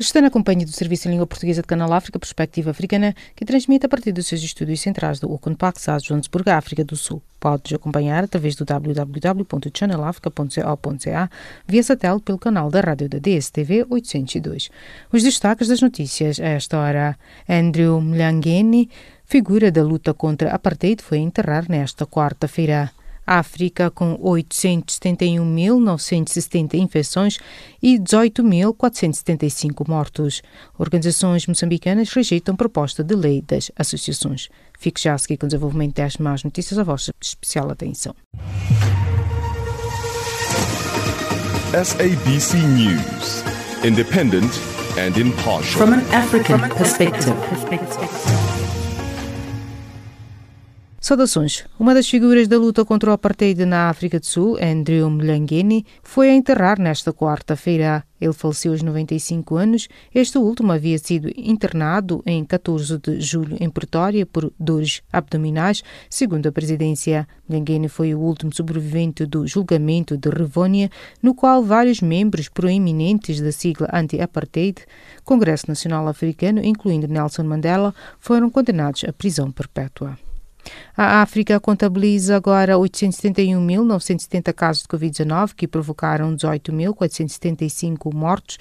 Está na companhia do Serviço em Língua Portuguesa de Canal África Perspectiva Africana, que transmite a partir dos seus estúdios centrais do Open Park, Johannesburg, África do Sul. Podes acompanhar através do www.channelafrica.co.za via satélite pelo canal da rádio da DSTV 802. Os destaques das notícias a esta hora. Andrew Mlangeni, figura da luta contra a apartheid, foi enterrar nesta quarta-feira. África com 871.970 infecções e 18.475 mortos. Organizações moçambicanas rejeitam proposta de lei das associações. Fique já a seguir com o desenvolvimento das más notícias a vossa especial atenção. SABC News. Independent and impartial. From an African perspective. Saudações. Uma das figuras da luta contra o apartheid na África do Sul, Andrew Mlangeni, foi a enterrar nesta quarta-feira. Ele faleceu aos 95 anos. Este último havia sido internado em 14 de julho em Pretória por dores abdominais, segundo a presidência. Mlangeni foi o último sobrevivente do julgamento de Rivónia, no qual vários membros proeminentes da sigla anti-apartheid, Congresso Nacional Africano, incluindo Nelson Mandela, foram condenados à prisão perpétua. A África contabiliza agora 871.970 casos de Covid-19, que provocaram 18.475 mortos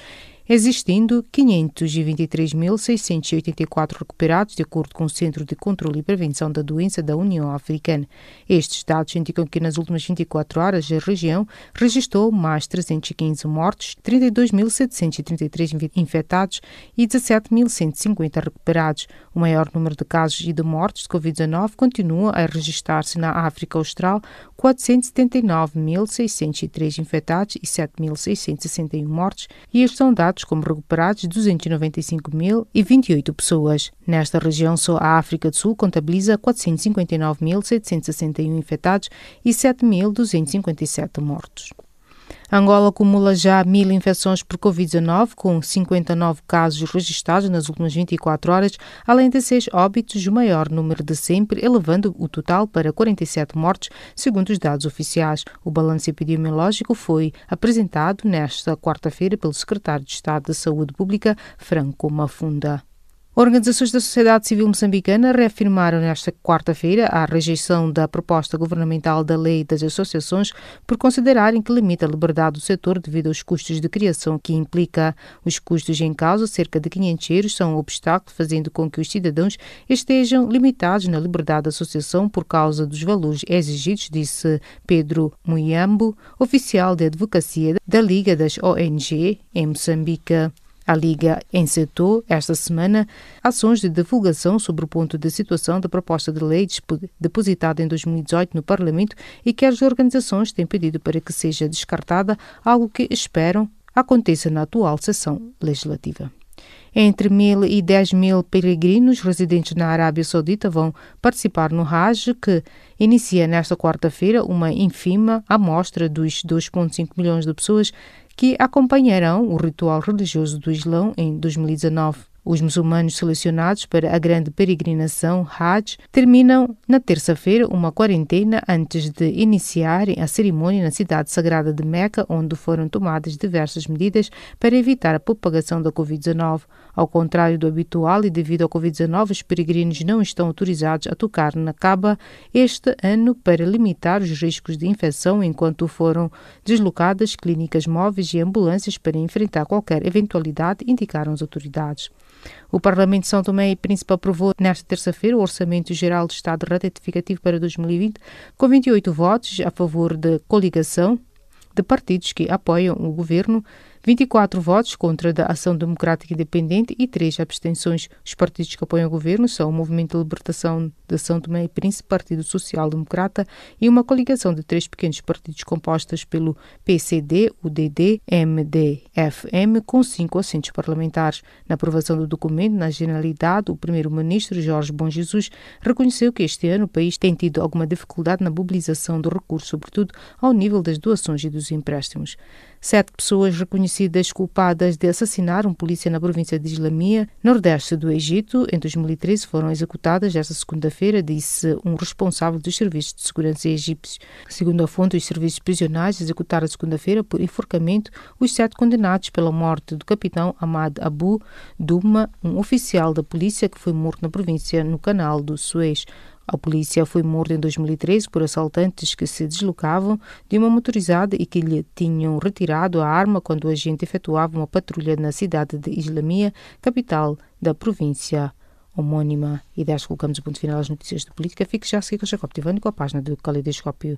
existindo 523.684 recuperados, de acordo com o Centro de Controlo e Prevenção da Doença da União Africana. Estes dados indicam que nas últimas 24 horas a região registrou mais 315 mortos, 32.733 infectados e 17.150 recuperados. O maior número de casos e de mortes de Covid-19 continua a registrar-se na África Austral, 479.603 infectados e 7.661 mortes, e estes são dados como recuperados 295.028 pessoas. Nesta região, só a África do Sul contabiliza 459.761 infectados e 7.257 mortos. Angola acumula já mil infecções por Covid-19, com 59 casos registrados nas últimas 24 horas, além de seis óbitos, o maior número de sempre, elevando o total para 47 mortes, segundo os dados oficiais. O balanço epidemiológico foi apresentado nesta quarta-feira pelo secretário de Estado da Saúde Pública, Franco Mafunda. Organizações da sociedade civil moçambicana reafirmaram nesta quarta-feira a rejeição da proposta governamental da lei das associações por considerarem que limita a liberdade do setor devido aos custos de criação que implica. Os custos em causa, cerca de 500 euros, são um obstáculo, fazendo com que os cidadãos estejam limitados na liberdade de associação por causa dos valores exigidos, disse Pedro Muyambo, oficial de advocacia da Liga das ONG em Moçambique. A Liga encetou esta semana ações de divulgação sobre o ponto de situação da proposta de lei depositada em 2018 no Parlamento e que as organizações têm pedido para que seja descartada, algo que esperam aconteça na atual sessão legislativa. Entre mil e dez mil peregrinos residentes na Arábia Saudita vão participar no Hajj, que inicia nesta quarta-feira uma ínfima amostra dos 2,5 milhões de pessoas que acompanharão o ritual religioso do Islão em 2019. Os muçulmanos selecionados para a grande peregrinação Hajj terminam na terça-feira uma quarentena antes de iniciarem a cerimônia na cidade sagrada de Meca, onde foram tomadas diversas medidas para evitar a propagação da Covid-19. Ao contrário do habitual e devido ao Covid-19, os peregrinos não estão autorizados a tocar na Caba este ano para limitar os riscos de infecção, enquanto foram deslocadas clínicas móveis e ambulâncias para enfrentar qualquer eventualidade, indicaram as autoridades. O Parlamento de São Tomé e Príncipe aprovou nesta terça-feira o Orçamento Geral do Estado retificativo para 2020, com 28 votos a favor da coligação de partidos que apoiam o governo 24 votos contra da Ação Democrática Independente e 3 abstenções. Os partidos que apoiam o governo são o Movimento de Libertação de São Tomé e Príncipe, Partido Social Democrata e uma coligação de três pequenos partidos compostos pelo PCD, UDD, MDFM, com cinco assentos parlamentares. Na aprovação do documento, na generalidade, o primeiro-ministro Jorge Bom Jesus reconheceu que este ano o país tem tido alguma dificuldade na mobilização do recurso, sobretudo ao nível das doações e dos empréstimos. Sete pessoas reconhecidas culpadas de assassinar um polícia na província de Islamia, nordeste do Egito, em 2013 foram executadas esta segunda-feira, disse um responsável dos serviços de segurança egípcios. Segundo a fonte, os serviços prisionais executaram segunda-feira por enforcamento os sete condenados pela morte do capitão Ahmad Abu Duma, um oficial da polícia que foi morto na província no canal do Suez. A polícia foi morto em 2013 por assaltantes que se deslocavam de uma motorizada e que lhe tinham retirado a arma quando o agente efetuava uma patrulha na cidade de Islamia, capital da província homônima. E desta colocamos o ponto final às notícias de política. Fique já a seguir com Jacob Tivani com a página do Caleidoscópio.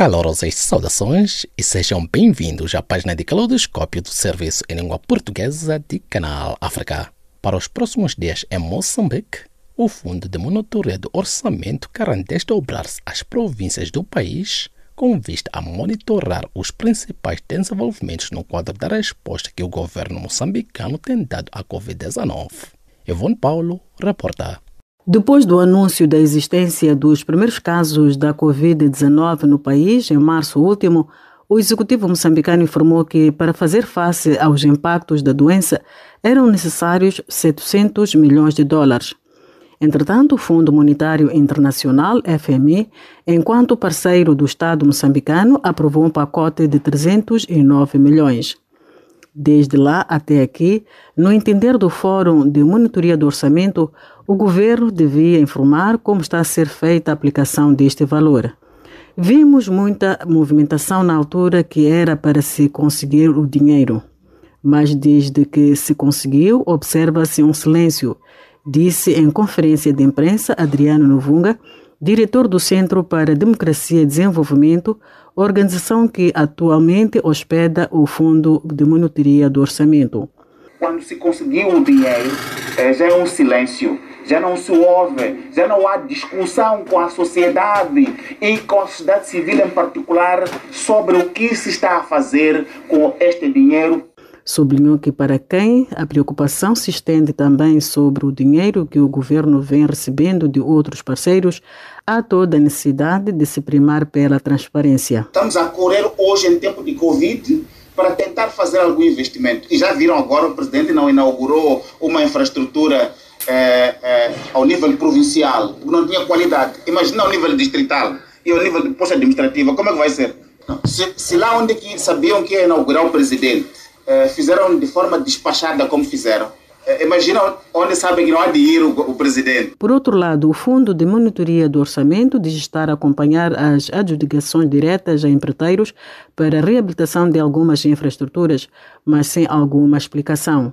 Calorosas saudações e sejam bem-vindos à página de Caleidoscópio do Serviço em Língua Portuguesa de Canal África. Para os próximos dias em Moçambique, o Fundo de Monitoria do Orçamento quer desdobrar-se às províncias do país com vista a monitorar os principais desenvolvimentos no quadro da resposta que o governo moçambicano tem dado à Covid-19. Ivone Paulo, reporta. Depois do anúncio da existência dos primeiros casos da Covid-19 no país, em março último, o executivo moçambicano informou que, para fazer face aos impactos da doença, eram necessários 700 milhões de dólares. Entretanto, o Fundo Monetário Internacional, FMI, enquanto parceiro do Estado moçambicano, aprovou um pacote de 309 milhões. Desde lá até aqui, no entender do Fórum de Monitoria do Orçamento, o governo devia informar como está a ser feita a aplicação deste valor. Vimos muita movimentação na altura que era para se conseguir o dinheiro, mas desde que se conseguiu, observa-se um silêncio, disse em conferência de imprensa Adriano Novunga, diretor do Centro para Democracia e Desenvolvimento, organização que atualmente hospeda o Fundo de Monitoria do Orçamento. Quando se conseguiu o dinheiro, eh, já é um silêncio, já não se ouve, já não há discussão com a sociedade e com a sociedade civil em particular sobre o que se está a fazer com este dinheiro Sublinhou que para quem a preocupação se estende também sobre o dinheiro que o governo vem recebendo de outros parceiros, há toda a necessidade de se primar pela transparência. Estamos a correr hoje em tempo de Covid para tentar fazer algum investimento. E já viram agora o presidente não inaugurou uma infraestrutura é, é, ao nível provincial, não tinha qualidade. Imagina ao nível distrital e ao nível de posto administrativa, como é que vai ser? Se, se lá onde que sabiam que ia inaugurar o presidente, é, fizeram de forma despachada como fizeram, Imagina onde sabem que não há dinheiro o presidente. Por outro lado, o Fundo de Monitoria do Orçamento diz estar a acompanhar as adjudicações diretas a empreiteiros para a reabilitação de algumas infraestruturas, mas sem alguma explicação.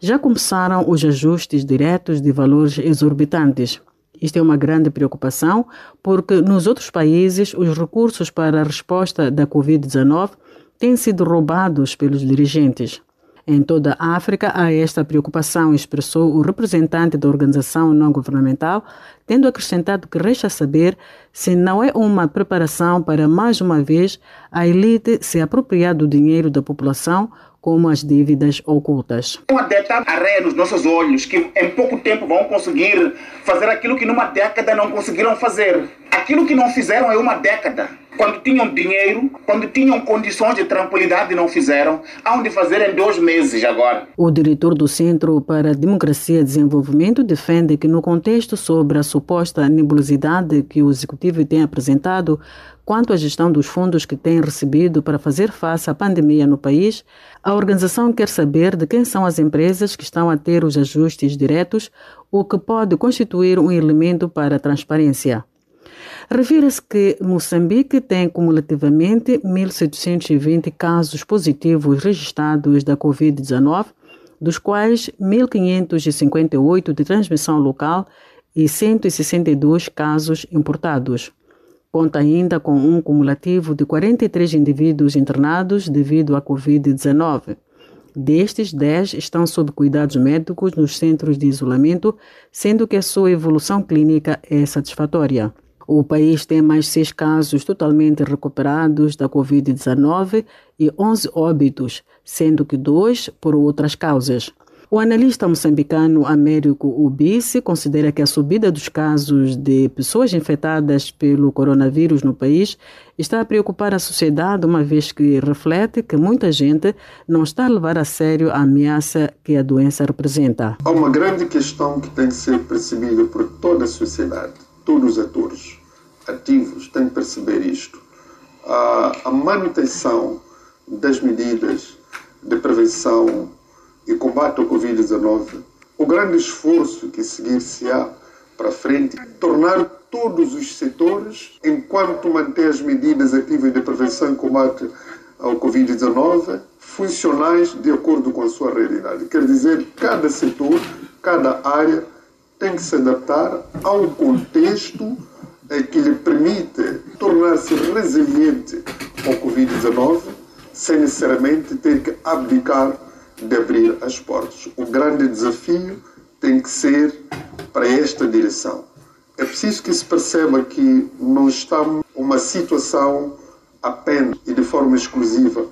Já começaram os ajustes diretos de valores exorbitantes. Isto é uma grande preocupação, porque nos outros países os recursos para a resposta da Covid-19 têm sido roubados pelos dirigentes. Em toda a África há esta preocupação, expressou o representante da organização não governamental, tendo acrescentado que resta saber se não é uma preparação para mais uma vez a elite se apropriar do dinheiro da população como as dívidas ocultas. Uma deta areia nos nossos olhos que em pouco tempo vão conseguir fazer aquilo que numa década não conseguiram fazer. Aquilo que não fizeram é uma década. Quando tinham dinheiro, quando tinham condições de tranquilidade, não fizeram. Há de fazer em dois meses agora. O diretor do Centro para Democracia e Desenvolvimento defende que, no contexto sobre a suposta nebulosidade que o executivo tem apresentado quanto à gestão dos fundos que tem recebido para fazer face à pandemia no país, a organização quer saber de quem são as empresas que estão a ter os ajustes diretos, o que pode constituir um elemento para a transparência. Refira-se que Moçambique tem cumulativamente 1.720 casos positivos registrados da Covid-19 dos quais 1.558 de transmissão local e 162 casos importados. Conta ainda com um cumulativo de 43 indivíduos internados devido à Covid-19. Destes, 10 estão sob cuidados médicos nos centros de isolamento, sendo que a sua evolução clínica é satisfatória. O país tem mais seis casos totalmente recuperados da Covid-19 e 11 óbitos, sendo que dois por outras causas. O analista moçambicano Américo Ubice considera que a subida dos casos de pessoas infectadas pelo coronavírus no país está a preocupar a sociedade, uma vez que reflete que muita gente não está a levar a sério a ameaça que a doença representa. Há uma grande questão que tem que ser percebida por toda a sociedade, todos os atores ativos têm que perceber isto. A, a manutenção das medidas de prevenção e combate ao Covid-19, o grande esforço que seguir-se-á para frente, tornar todos os setores, enquanto manter as medidas ativas de prevenção e combate ao Covid-19, funcionais de acordo com a sua realidade. Quer dizer, cada setor, cada área tem que se adaptar ao contexto que lhe permite tornar-se resiliente ao Covid-19 sem necessariamente ter que abdicar de abrir as portas. O grande desafio tem que ser para esta direção. É preciso que se perceba que não estamos uma situação apenas e de forma exclusiva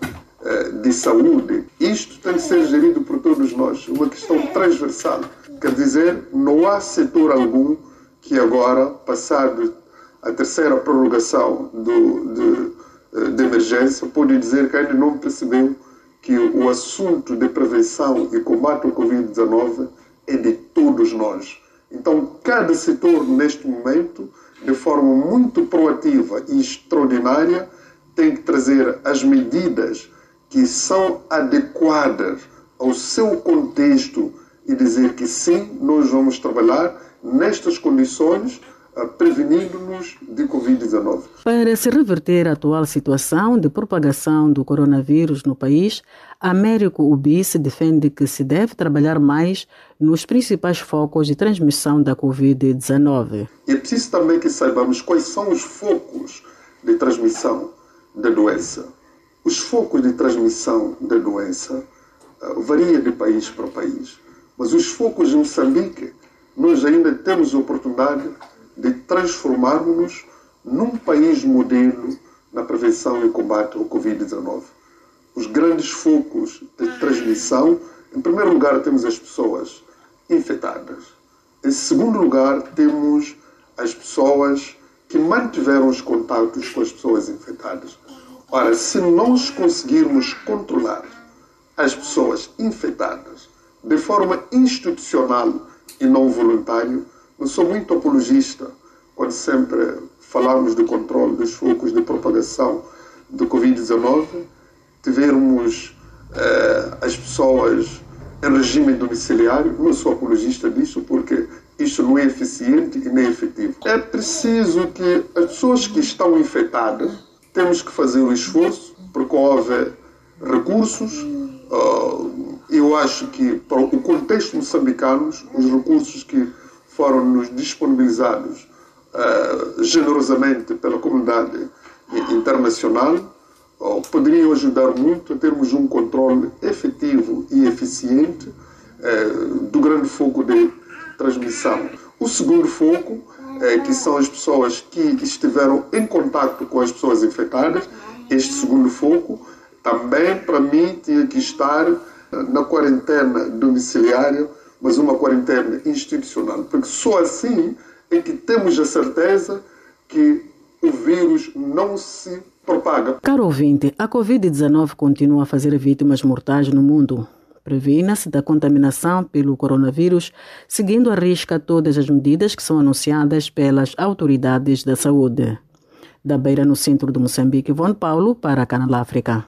eh, de saúde. Isto tem que ser gerido por todos nós, uma questão transversal. Quer dizer, não há setor algum que agora, passado a terceira prorrogação do, de, eh, de emergência, pode dizer que ainda não percebeu que o assunto de prevenção e combate ao Covid-19 é de todos nós. Então, cada setor, neste momento, de forma muito proativa e extraordinária, tem que trazer as medidas que são adequadas ao seu contexto e dizer que sim, nós vamos trabalhar nestas condições prevenindo-nos de Covid-19. Para se reverter a atual situação de propagação do coronavírus no país, Américo Ubice defende que se deve trabalhar mais nos principais focos de transmissão da Covid-19. É preciso também que saibamos quais são os focos de transmissão da doença. Os focos de transmissão da doença uh, varia de país para país, mas os focos em Moçambique, nós ainda temos a oportunidade de transformarmos-nos num país modelo na prevenção e combate ao Covid-19. Os grandes focos de transmissão, em primeiro lugar, temos as pessoas infectadas. Em segundo lugar, temos as pessoas que mantiveram os contatos com as pessoas infectadas. Ora, se nós conseguirmos controlar as pessoas infectadas de forma institucional e não voluntária, eu sou muito apologista quando sempre falamos do controle dos focos de propagação do Covid-19, tivermos eh, as pessoas em regime domiciliário. Não sou apologista disso porque isto não é eficiente e nem efetivo. É preciso que as pessoas que estão infectadas temos que fazer o esforço porque houve recursos. Uh, eu acho que para o contexto moçambicano, os recursos que foram-nos disponibilizados uh, generosamente pela comunidade internacional uh, poderiam ajudar muito a termos um controle efetivo e eficiente uh, do grande foco de transmissão. O segundo foco, é que são as pessoas que estiveram em contato com as pessoas infectadas, este segundo foco também, para mim, tinha que estar na quarentena domiciliária mas uma quarentena institucional, porque só assim é que temos a certeza que o vírus não se propaga. Caro ouvinte, a Covid-19 continua a fazer vítimas mortais no mundo. Previna-se da contaminação pelo coronavírus, seguindo à risca todas as medidas que são anunciadas pelas autoridades da saúde. Da Beira, no centro de Moçambique, Von Paulo, para a Canal África.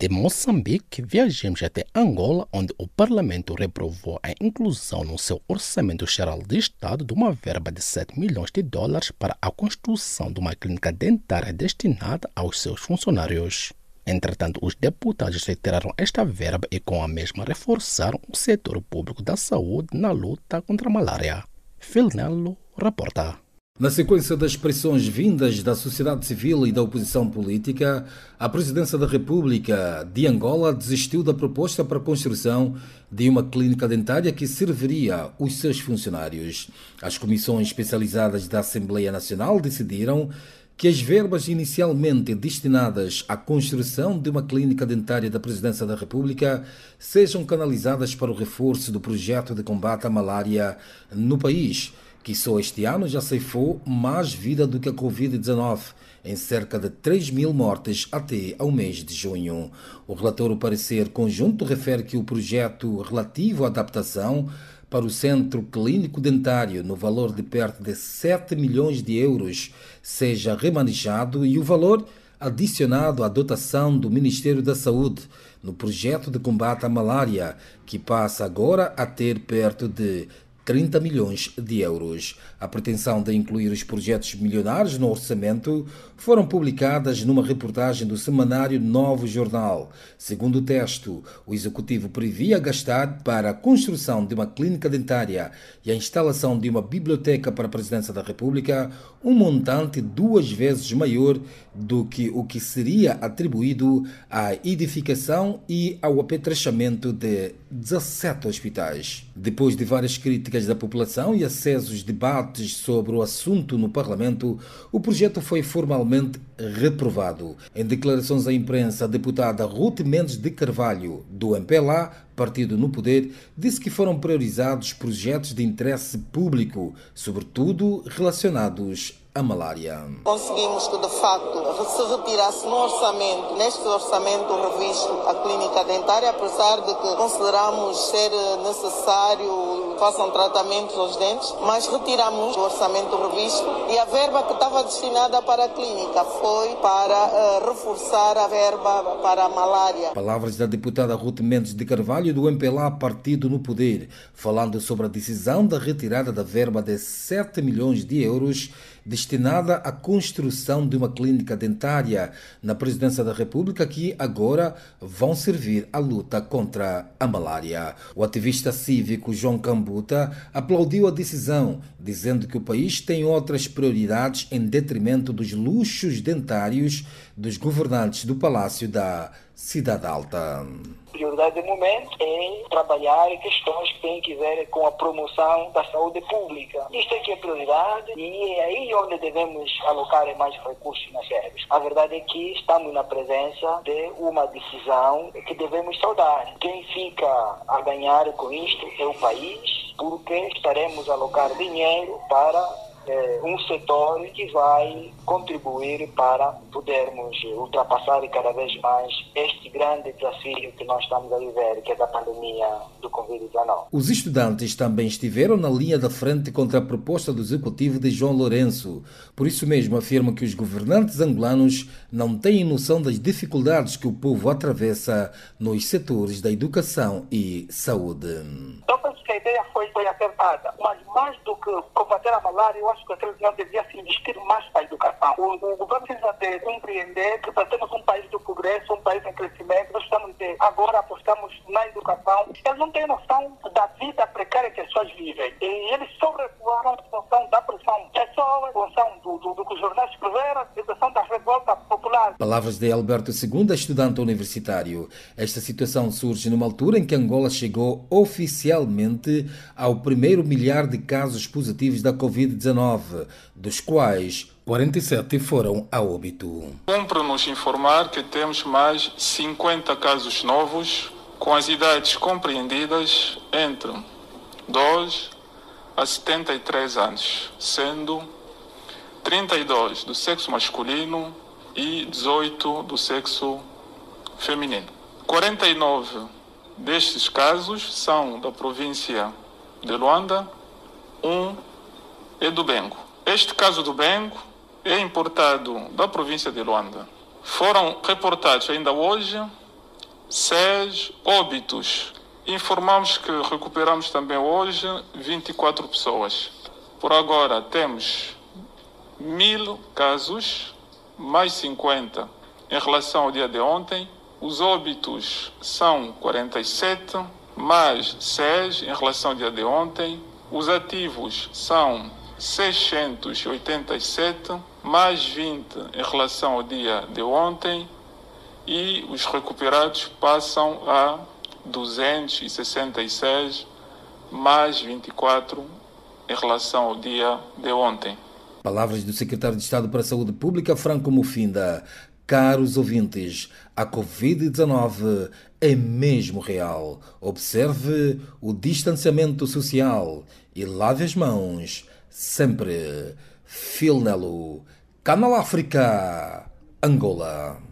De Moçambique, viajamos até Angola, onde o Parlamento reprovou a inclusão no seu Orçamento Geral de Estado de uma verba de 7 milhões de dólares para a construção de uma clínica dentária destinada aos seus funcionários. Entretanto, os deputados retiraram esta verba e, com a mesma, reforçaram o setor público da saúde na luta contra a malária. Filnello reporta. Na sequência das pressões vindas da sociedade civil e da oposição política, a Presidência da República de Angola desistiu da proposta para a construção de uma clínica dentária que serviria os seus funcionários. As comissões especializadas da Assembleia Nacional decidiram que as verbas inicialmente destinadas à construção de uma clínica dentária da Presidência da República sejam canalizadas para o reforço do projeto de combate à malária no país que só este ano já ceifou mais vida do que a Covid-19, em cerca de 3 mil mortes até ao mês de junho. O relatório parecer conjunto refere que o projeto relativo à adaptação para o Centro Clínico Dentário, no valor de perto de 7 milhões de euros, seja remanejado e o valor adicionado à dotação do Ministério da Saúde no projeto de combate à malária, que passa agora a ter perto de 30 milhões de euros. A pretensão de incluir os projetos milionários no orçamento foram publicadas numa reportagem do semanário Novo Jornal. Segundo o texto, o executivo previa gastar para a construção de uma clínica dentária e a instalação de uma biblioteca para a Presidência da República um montante duas vezes maior do que o que seria atribuído à edificação e ao apetrechamento de 17 hospitais. Depois de várias críticas da população e acesos debates sobre o assunto no Parlamento, o projeto foi formalmente reprovado. Em declarações à imprensa, a deputada Ruth Mendes de Carvalho, do MPLA, partido no poder, disse que foram priorizados projetos de interesse público, sobretudo relacionados à malária. Conseguimos que, de facto, se retirasse no orçamento, neste orçamento revisto, a clínica dentária, apesar de que consideramos ser necessário façam tratamentos aos dentes, mas retiramos o orçamento revisto e a verba que estava destinada para a clínica foi para uh, reforçar a verba para a malária. Palavras da deputada Ruth Mendes de Carvalho do MPLA Partido no Poder, falando sobre a decisão da retirada da verba de 7 milhões de euros destinada à construção de uma clínica dentária na Presidência da República que agora vão servir à luta contra a malária. O ativista cívico João Cambuta aplaudiu a decisão, dizendo que o país tem outras prioridades em detrimento dos luxos dentários dos governantes do Palácio da Cidade Alta prioridade de momento é trabalhar questões que têm que ver com a promoção da saúde pública. Isto é que é prioridade e é aí onde devemos alocar mais recursos financeiros. A verdade é que estamos na presença de uma decisão que devemos saudar. Quem fica a ganhar com isto é o país, porque estaremos a alocar dinheiro para é, um setor que vai contribuir para podermos ultrapassar cada vez mais este grande desafio que nós estamos a viver, que é da pandemia do Covid-19. Os estudantes também estiveram na linha da frente contra a proposta do executivo de João Lourenço. Por isso mesmo afirmam que os governantes angolanos não têm noção das dificuldades que o povo atravessa nos setores da educação e saúde. Então, penso que a ideia foi, foi acertada, mas mais do que combater a malária, eu acho que aquele não devia se investir mais para a educação. O, o governo precisa de compreender que para termos um país do progresso, um país em crescimento, nós estamos de, agora apostamos na educação. Eles não têm noção da vida precária que as pessoas vivem. E eles só recuaram em função da pressão. É só em função do, do, do que os jornais escreveram, em função da revolta popular. Palavras de Alberto II, estudante universitário. Esta situação surge numa altura em que Angola chegou oficialmente ao primeiro milhar de casos positivos da Covid-19, dos quais 47 foram a óbito. Cumpre-nos informar que temos mais 50 casos novos, com as idades compreendidas entre 2 a 73 anos, sendo 32 do sexo masculino e 18 do sexo feminino. 49 destes casos são da província de Luanda, um é do Bengo. Este caso do Bengo é importado da província de Luanda. Foram reportados ainda hoje seis óbitos. Informamos que recuperamos também hoje 24 pessoas. Por agora temos mil casos, mais 50 em relação ao dia de ontem. Os óbitos são 47, mais 6 em relação ao dia de ontem. Os ativos são 687, mais 20 em relação ao dia de ontem. E os recuperados passam a 266, mais 24 em relação ao dia de ontem. Palavras do secretário de Estado para a Saúde Pública, Franco Mufinda. Caros ouvintes, a Covid-19 é mesmo real. Observe o distanciamento social e lave as mãos. Sempre. Filnelo. Canal África. Angola.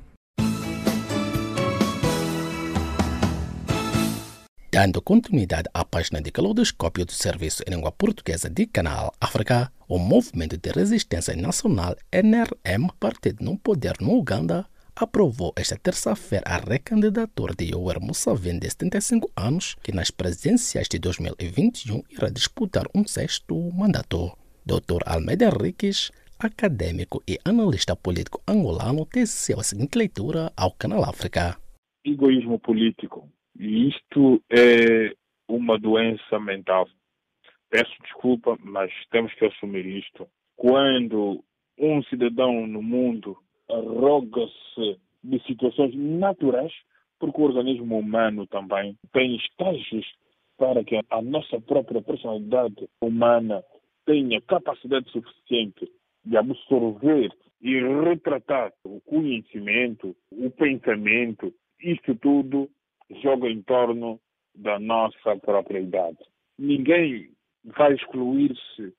Dando continuidade à página de caleidoscópio do Serviço em Língua Portuguesa de Canal África, o Movimento de Resistência Nacional NRM, partido no poder no Uganda, aprovou esta terça-feira a recandidatura de Yoweri Museveni, de 75 anos, que nas presidenciais de 2021 irá disputar um sexto mandato. Dr. Almeida Henriques, acadêmico e analista político angolano, teceu a seguinte leitura ao Canal África. Egoísmo político isto é uma doença mental. Peço desculpa, mas temos que assumir isto. Quando um cidadão no mundo arroga-se de situações naturais, porque o organismo humano também tem estágios para que a nossa própria personalidade humana tenha capacidade suficiente de absorver e retratar o conhecimento, o pensamento, isto tudo joga em torno da nossa própria idade. Ninguém vai excluir-se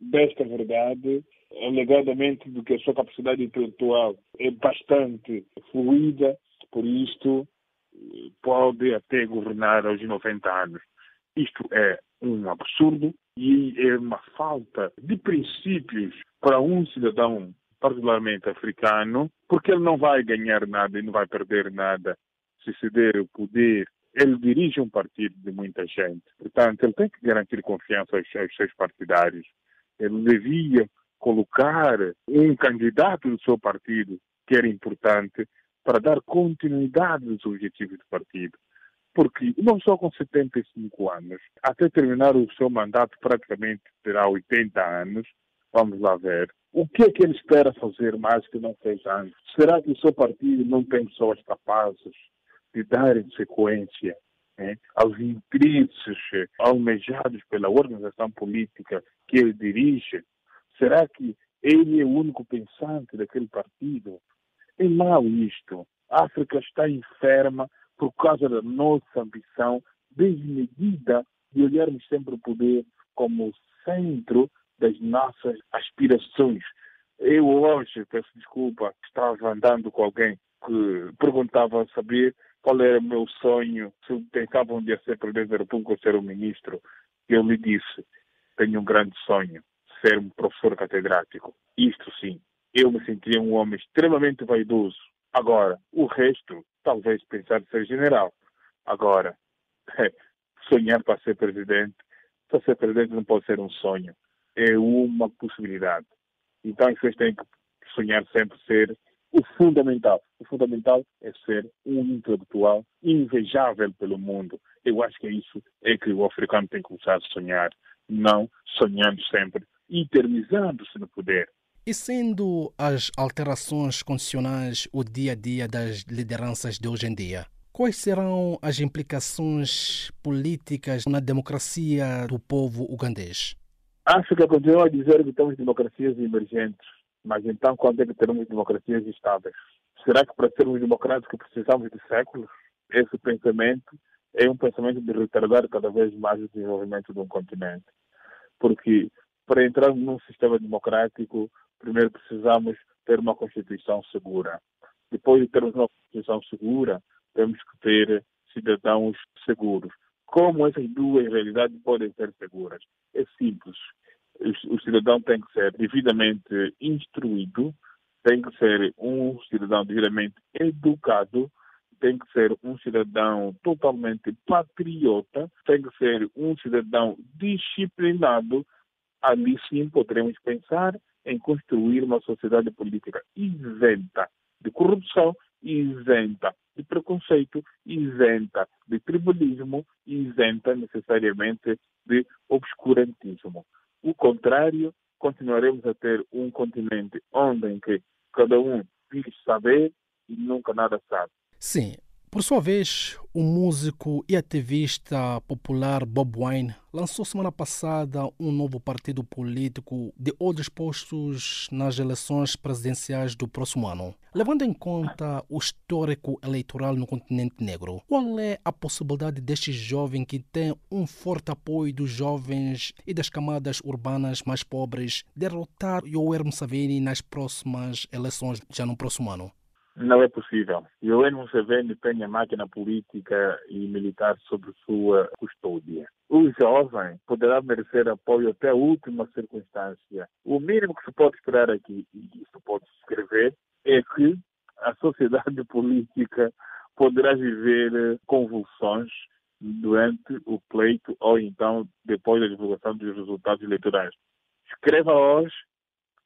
desta verdade, alegadamente do que a sua capacidade intelectual é bastante fluida, por isto pode até governar aos 90 anos. Isto é um absurdo e é uma falta de princípios para um cidadão, particularmente africano, porque ele não vai ganhar nada e não vai perder nada se ceder o poder, ele dirige um partido de muita gente. Portanto, ele tem que garantir confiança aos, aos seus partidários. Ele devia colocar um candidato do seu partido, que era importante, para dar continuidade aos objetivos do partido. Porque não só com 75 anos, até terminar o seu mandato praticamente terá 80 anos, vamos lá ver. O que é que ele espera fazer mais que não fez antes? Será que o seu partido não tem pessoas capazes de darem sequência né, aos interesses almejados pela organização política que ele dirige? Será que ele é o único pensante daquele partido? É mau isto. A África está enferma por causa da nossa ambição desmedida de olharmos sempre o poder como centro das nossas aspirações. Eu hoje, peço desculpa, estava andando com alguém que perguntava saber qual era o meu sonho, se eu pensava um dia ser presidente da República ou ser um ministro. Eu lhe disse, tenho um grande sonho, ser um professor catedrático. Isto sim, eu me sentia um homem extremamente vaidoso. Agora, o resto, talvez pensar ser general. Agora, sonhar para ser presidente, para ser presidente não pode ser um sonho, é uma possibilidade. Então, vocês têm que sonhar sempre ser o fundamental. O fundamental é ser um intelectual invejável pelo mundo. Eu acho que é isso é que o africano tem que começar a sonhar, não sonhando sempre, eternizando-se no poder. E sendo as alterações constitucionais o dia a dia das lideranças de hoje em dia, quais serão as implicações políticas na democracia do povo ugandês? A África continua a dizer que temos democracias emergentes mas então, quando é que teremos democracias estáveis? Será que para sermos democráticos precisamos de séculos? Esse pensamento é um pensamento de retardar cada vez mais o desenvolvimento de um continente. Porque para entrar num sistema democrático, primeiro precisamos ter uma Constituição segura. Depois de termos uma Constituição segura, temos que ter cidadãos seguros. Como essas duas realidades podem ser seguras? É simples o cidadão tem que ser devidamente instruído, tem que ser um cidadão devidamente educado, tem que ser um cidadão totalmente patriota, tem que ser um cidadão disciplinado. Ali sim poderemos pensar em construir uma sociedade política isenta de corrupção, isenta de preconceito, isenta de tribalismo, isenta necessariamente de obscurantismo. O contrário, continuaremos a ter um continente onde em que cada um diz saber e nunca nada sabe. Sim, por sua vez, o músico e ativista popular Bob Wine lançou semana passada um novo partido político de olhos postos nas eleições presidenciais do próximo ano. Levando em conta o histórico eleitoral no continente negro, qual é a possibilidade deste jovem que tem um forte apoio dos jovens e das camadas urbanas mais pobres derrotar Yoweri Museveni nas próximas eleições já no próximo ano? Não é possível. Yoweri Museveni tem a máquina política e militar sob sua custódia. O jovem poderá merecer apoio até a última circunstância. O mínimo que se pode esperar aqui, e isso pode escrever, é que a sociedade política poderá viver convulsões durante o pleito ou então depois da divulgação dos resultados eleitorais. Escreva hoje,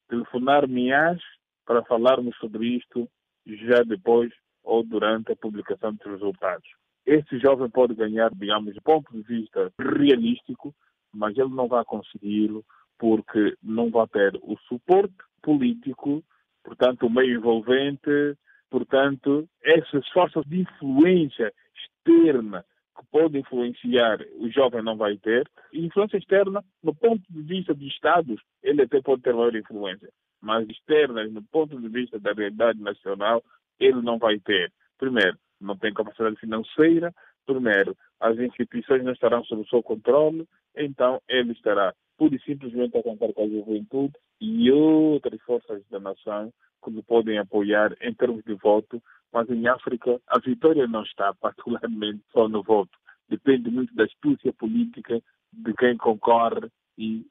telefonar-me-ás para falarmos sobre isto já depois ou durante a publicação dos resultados. Esse jovem pode ganhar, digamos, do ponto de vista realístico, mas ele não vai consegui-lo porque não vai ter o suporte político, portanto, o meio envolvente, portanto, essas forças de influência externa que podem influenciar, o jovem não vai ter. Influência externa, no ponto de vista de Estados, ele até pode ter maior influência mas externas, no ponto de vista da realidade nacional, ele não vai ter. Primeiro, não tem capacidade financeira. Primeiro, as instituições não estarão sob o seu controle. Então, ele estará pura e simplesmente a contar com a juventude e outras forças da nação que lhe podem apoiar em termos de voto. Mas em África, a vitória não está particularmente só no voto. Depende muito da astúcia política de quem concorre e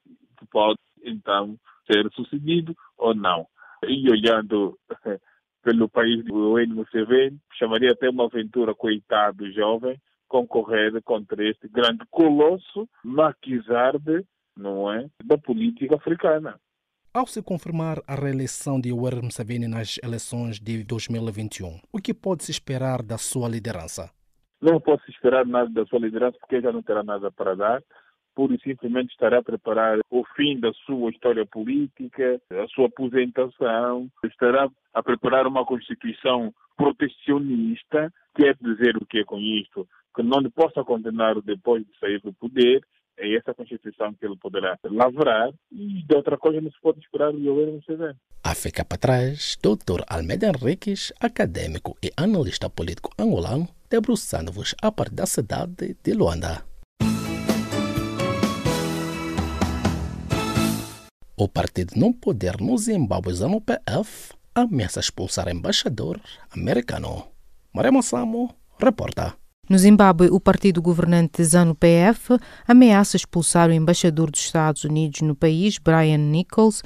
pode, então, ser sucedido ou não. E olhando pelo país do Museveni, chamaria até uma aventura, coitado jovem, concorrer contra este grande colosso maquisarde, não é, da política africana. Ao se confirmar a reeleição de Yoweri Museveni nas eleições de 2021, o que pode-se esperar da sua liderança? Não posso esperar nada da sua liderança porque já não terá nada para dar pura e simplesmente estará a preparar o fim da sua história política, a sua aposentação, estará a preparar uma Constituição protecionista, quer dizer o que é com isto? Que não lhe possa condenar depois de sair do poder, é essa Constituição que ele poderá lavrar e de outra coisa não se pode esperar do governo Museveni. A fica para trás, Dr. Almeida Henriques, acadêmico e analista político angolano, debruçando-vos a partir da cidade de Luanda. O partido não poder no Zimbábue ZANU-PF ameaça expulsar embaixador americano. Maria Massamo, reporta. No Zimbábue, o partido governante ZANU-PF ameaça expulsar o embaixador dos Estados Unidos no país, Brian Nichols,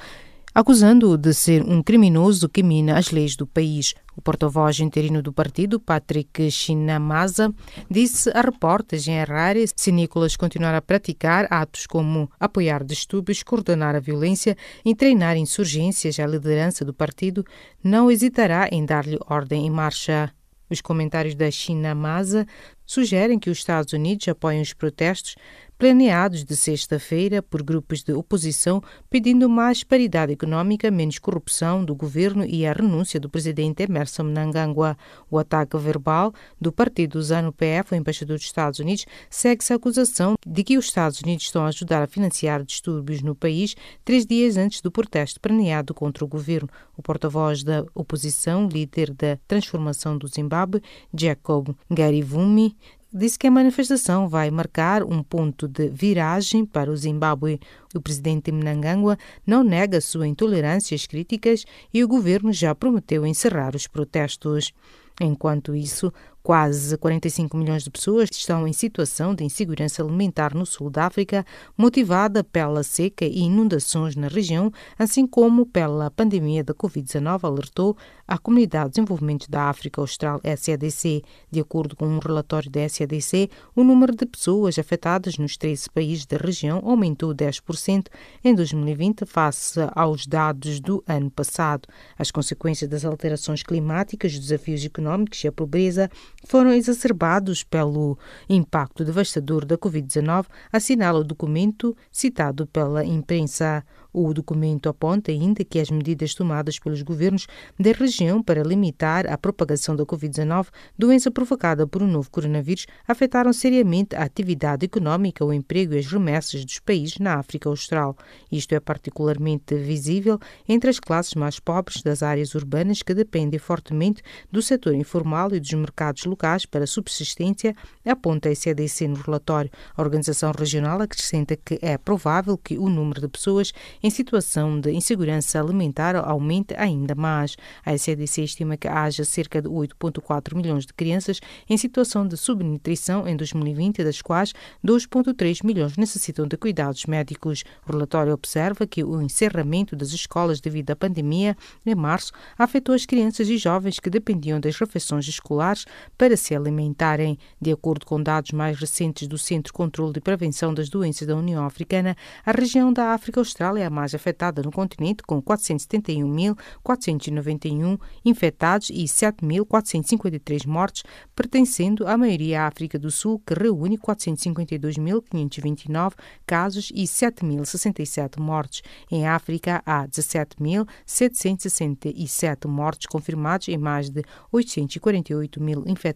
acusando-o de ser um criminoso que mina as leis do país. O porta-voz interino do partido, Patrick Shinamaza, disse a repórteres em Harare se Nicolas continuar a praticar atos como apoiar distúrbios, coordenar a violência e treinar insurgências à liderança do partido, não hesitará em dar-lhe ordem em marcha. Os comentários da Shinamaza sugerem que os Estados Unidos apoiam os protestos, planeados de sexta-feira por grupos de oposição pedindo mais paridade econômica, menos corrupção do governo e a renúncia do presidente Emerson Mnangagwa. O ataque verbal do partido ZANU-PF, o embaixador dos Estados Unidos, segue-se a acusação de que os Estados Unidos estão a ajudar a financiar distúrbios no país três dias antes do protesto planeado contra o governo. O porta-voz da oposição, líder da transformação do Zimbábue, Jacob Garivumi, disse que a manifestação vai marcar um ponto de viragem para o Zimbábue. O presidente Mnangagwa não nega sua intolerância às críticas e o governo já prometeu encerrar os protestos. Enquanto isso, Quase 45 milhões de pessoas estão em situação de insegurança alimentar no sul da África, motivada pela seca e inundações na região, assim como pela pandemia da Covid-19, alertou a Comunidade de Desenvolvimento da África Austral, SADC. De acordo com um relatório da SADC, o número de pessoas afetadas nos 13 países da região aumentou 10% em 2020 face aos dados do ano passado. As consequências das alterações climáticas, os desafios económicos e a pobreza foram exacerbados pelo impacto devastador da Covid-19, assinala o documento citado pela imprensa. O documento aponta ainda que as medidas tomadas pelos governos da região para limitar a propagação da Covid-19, doença provocada por um novo coronavírus, afetaram seriamente a atividade econômica, o emprego e as remessas dos países na África Austral. Isto é particularmente visível entre as classes mais pobres das áreas urbanas que dependem fortemente do setor informal e dos mercados locais para subsistência, aponta a CDC no relatório. A organização regional acrescenta que é provável que o número de pessoas em situação de insegurança alimentar aumente ainda mais. A SEDC estima que haja cerca de 8,4 milhões de crianças em situação de subnutrição em 2020, das quais 2,3 milhões necessitam de cuidados médicos. O relatório observa que o encerramento das escolas devido à pandemia em março afetou as crianças e jovens que dependiam das refeições escolares para se alimentarem. De acordo com dados mais recentes do Centro de Controlo e Prevenção das Doenças da União Africana, a região da África Austral é a mais afetada no continente, com 471.491 infectados e 7.453 mortes, pertencendo à maioria à África do Sul, que reúne 452.529 casos e 7.067 mortes. Em África, há 17.767 mortes confirmados e mais de 848 mil infectados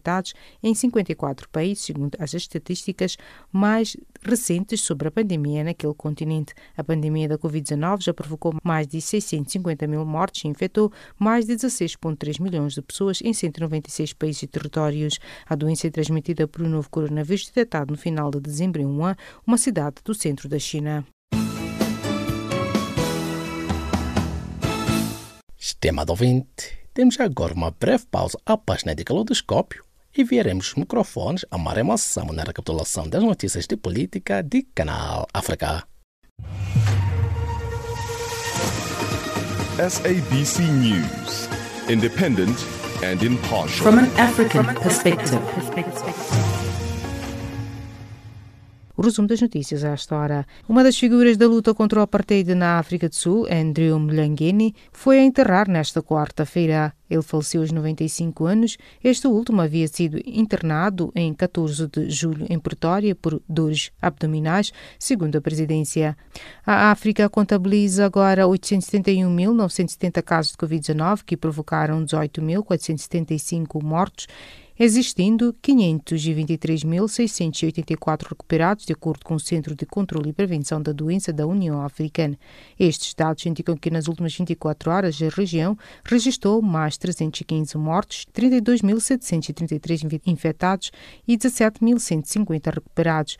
em 54 países, segundo as estatísticas mais recentes sobre a pandemia naquele continente. A pandemia da Covid-19 já provocou mais de 650 mil mortes e infectou mais de 16,3 milhões de pessoas em 196 países e territórios. A doença é transmitida por um novo coronavírus detectado no final de dezembro em Wuhan, uma cidade do centro da China. Estimado ouvinte, temos agora uma breve pausa à página de Calodoscópio e viremos os microfones a Samo na recapitulação das notícias de política de Canal África. SABC News, independent and impartial. From an African perspective. O resumo das notícias a esta hora. Uma das figuras da luta contra o apartheid na África do Sul, Andrew Mlangeni, foi a enterrar nesta quarta-feira. Ele faleceu aos 95 anos. Este último havia sido internado em 14 de julho em Pretória por dores abdominais, segundo a presidência. A África contabiliza agora 871.970 casos de Covid-19, que provocaram 18.475 mortos existindo 523.684 recuperados, de acordo com o Centro de Controlo e Prevenção da Doença da União Africana. Estes dados indicam que nas últimas 24 horas a região registrou mais 315 mortos, 32.733 infectados e 17.150 recuperados.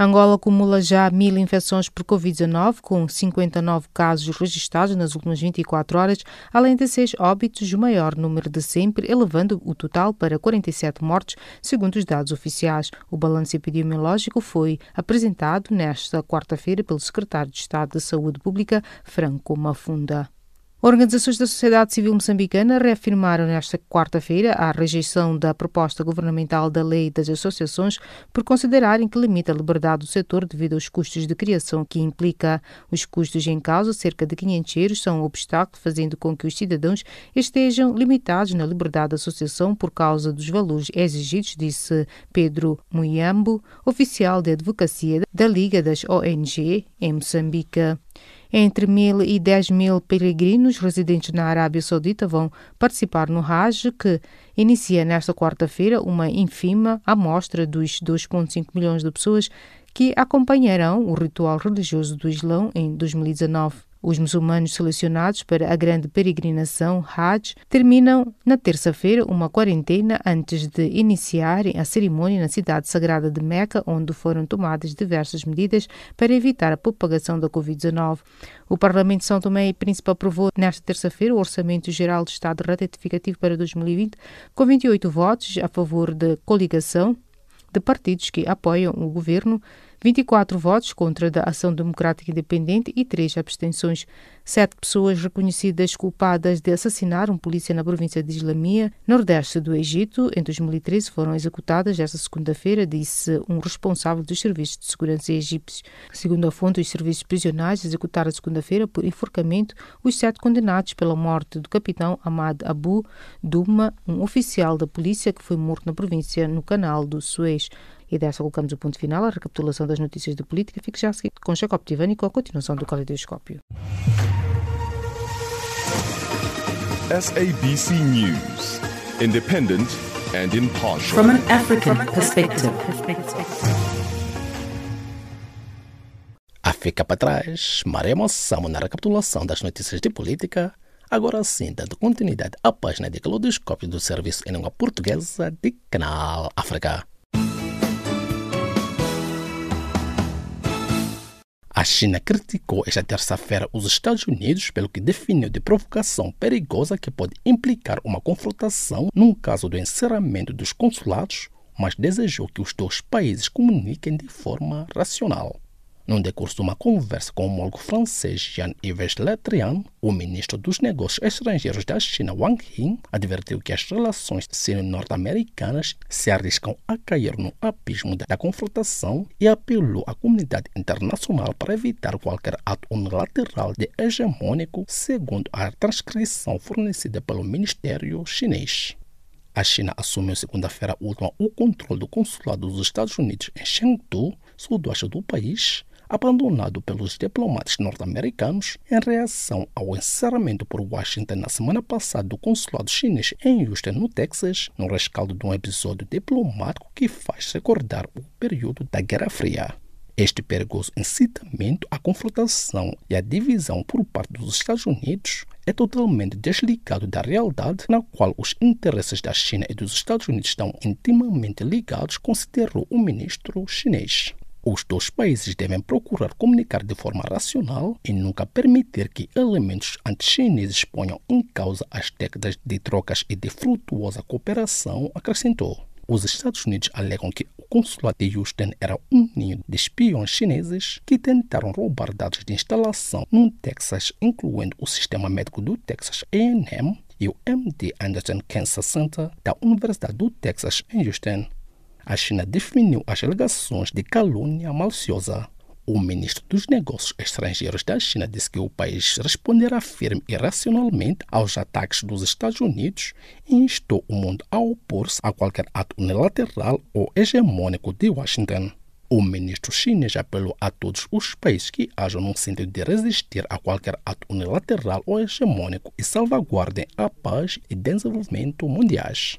Angola acumula já mil infecções por Covid-19, com 59 casos registrados nas últimas 24 horas, além de seis óbitos, o maior número de sempre, elevando o total para 47 mortes, segundo os dados oficiais. O balanço epidemiológico foi apresentado nesta quarta-feira pelo secretário de Estado de Saúde Pública, Franco Mafunda. Organizações da sociedade civil moçambicana reafirmaram nesta quarta-feira a rejeição da proposta governamental da Lei das Associações por considerarem que limita a liberdade do setor devido aos custos de criação que implica. Os custos em causa, cerca de 500 euros, são um obstáculo, fazendo com que os cidadãos estejam limitados na liberdade de associação por causa dos valores exigidos, disse Pedro Muyambo, oficial de advocacia da Liga das ONG em Moçambique. Entre mil e dez mil peregrinos residentes na Arábia Saudita vão participar no Hajj, que inicia nesta quarta-feira uma ínfima amostra dos 2,5 milhões de pessoas que acompanharão o ritual religioso do Islão em 2019. Os muçulmanos selecionados para a grande peregrinação Hajj terminam na terça-feira uma quarentena antes de iniciarem a cerimônia na cidade sagrada de Meca, onde foram tomadas diversas medidas para evitar a propagação da Covid-19. O Parlamento de São Tomé e Príncipe aprovou nesta terça-feira o Orçamento Geral do Estado Retificativo para 2020, com 28 votos a favor da coligação de partidos que apoiam o governo 24 votos contra da Ação Democrática Independente e 3 abstenções. Sete pessoas reconhecidas culpadas de assassinar um polícia na província de Islamia, nordeste do Egito, em 2013 foram executadas esta segunda-feira, disse um responsável dos serviços de segurança egípcios. Segundo a fonte, os serviços prisionais executaram segunda-feira por enforcamento os sete condenados pela morte do capitão Ahmad Abu Duma, um oficial da polícia que foi morto na província no canal do Suez. E desta colocamos o ponto final à recapitulação das notícias de política. Fique já a seguir com Jacob Tivani com a continuação do Caleidoscópio. SABC News. Independent and impartial. From an African perspective. A fica para trás, Maria Moçamo na recapitulação das notícias de política. Agora sim, dando continuidade à página de Caleidoscópio do Serviço em Língua Portuguesa de Canal África. A China criticou esta terça-feira os Estados Unidos pelo que definiu de provocação perigosa que pode implicar uma confrontação num caso do encerramento dos consulados, mas desejou que os dois países comuniquem de forma racional. Num decurso de uma conversa com o homólogo francês Jean-Yves Le o ministro dos Negócios Estrangeiros da China, Wang Yi, advertiu que as relações sino-norte-americanas se arriscam a cair no abismo da confrontação e apelou à comunidade internacional para evitar qualquer ato unilateral de hegemônico, segundo a transcrição fornecida pelo Ministério chinês. A China assumiu segunda-feira última o controle do consulado dos Estados Unidos em Chengdu, sudoeste do país, abandonado pelos diplomatas norte-americanos em reação ao encerramento por Washington na semana passada do consulado chinês em Houston, no Texas, no rescaldo de um episódio diplomático que faz recordar o período da Guerra Fria. Este perigoso incitamento à confrontação e à divisão por parte dos Estados Unidos é totalmente desligado da realidade na qual os interesses da China e dos Estados Unidos estão intimamente ligados, considerou o ministro chinês. Os dois países devem procurar comunicar de forma racional e nunca permitir que elementos anti-chineses ponham em causa as décadas de trocas e de frutuosa cooperação, acrescentou. Os Estados Unidos alegam que o consulado de Houston era um ninho de espiões chineses que tentaram roubar dados de instalação no Texas, incluindo o sistema médico do Texas A&M e o MD Anderson Cancer Center da Universidade do Texas em Houston a China definiu as alegações de calúnia maliciosa. O ministro dos Negócios Estrangeiros da China disse que o país responderá firme e racionalmente aos ataques dos Estados Unidos e instou o mundo a opor-se a qualquer ato unilateral ou hegemônico de Washington. O ministro chinês apelou a todos os países que hajam no sentido de resistir a qualquer ato unilateral ou hegemônico e salvaguardem a paz e desenvolvimento mundiais.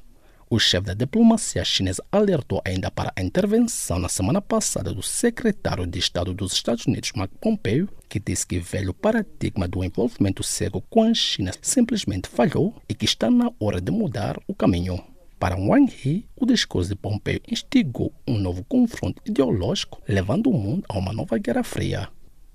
O chefe da diplomacia chinesa alertou ainda para a intervenção na semana passada do secretário de Estado dos Estados Unidos, Mark Pompeo, que disse que o velho paradigma do envolvimento cego com a China simplesmente falhou e que está na hora de mudar o caminho. Para Wang Yi, o discurso de Pompeo instigou um novo confronto ideológico, levando o mundo a uma nova guerra fria.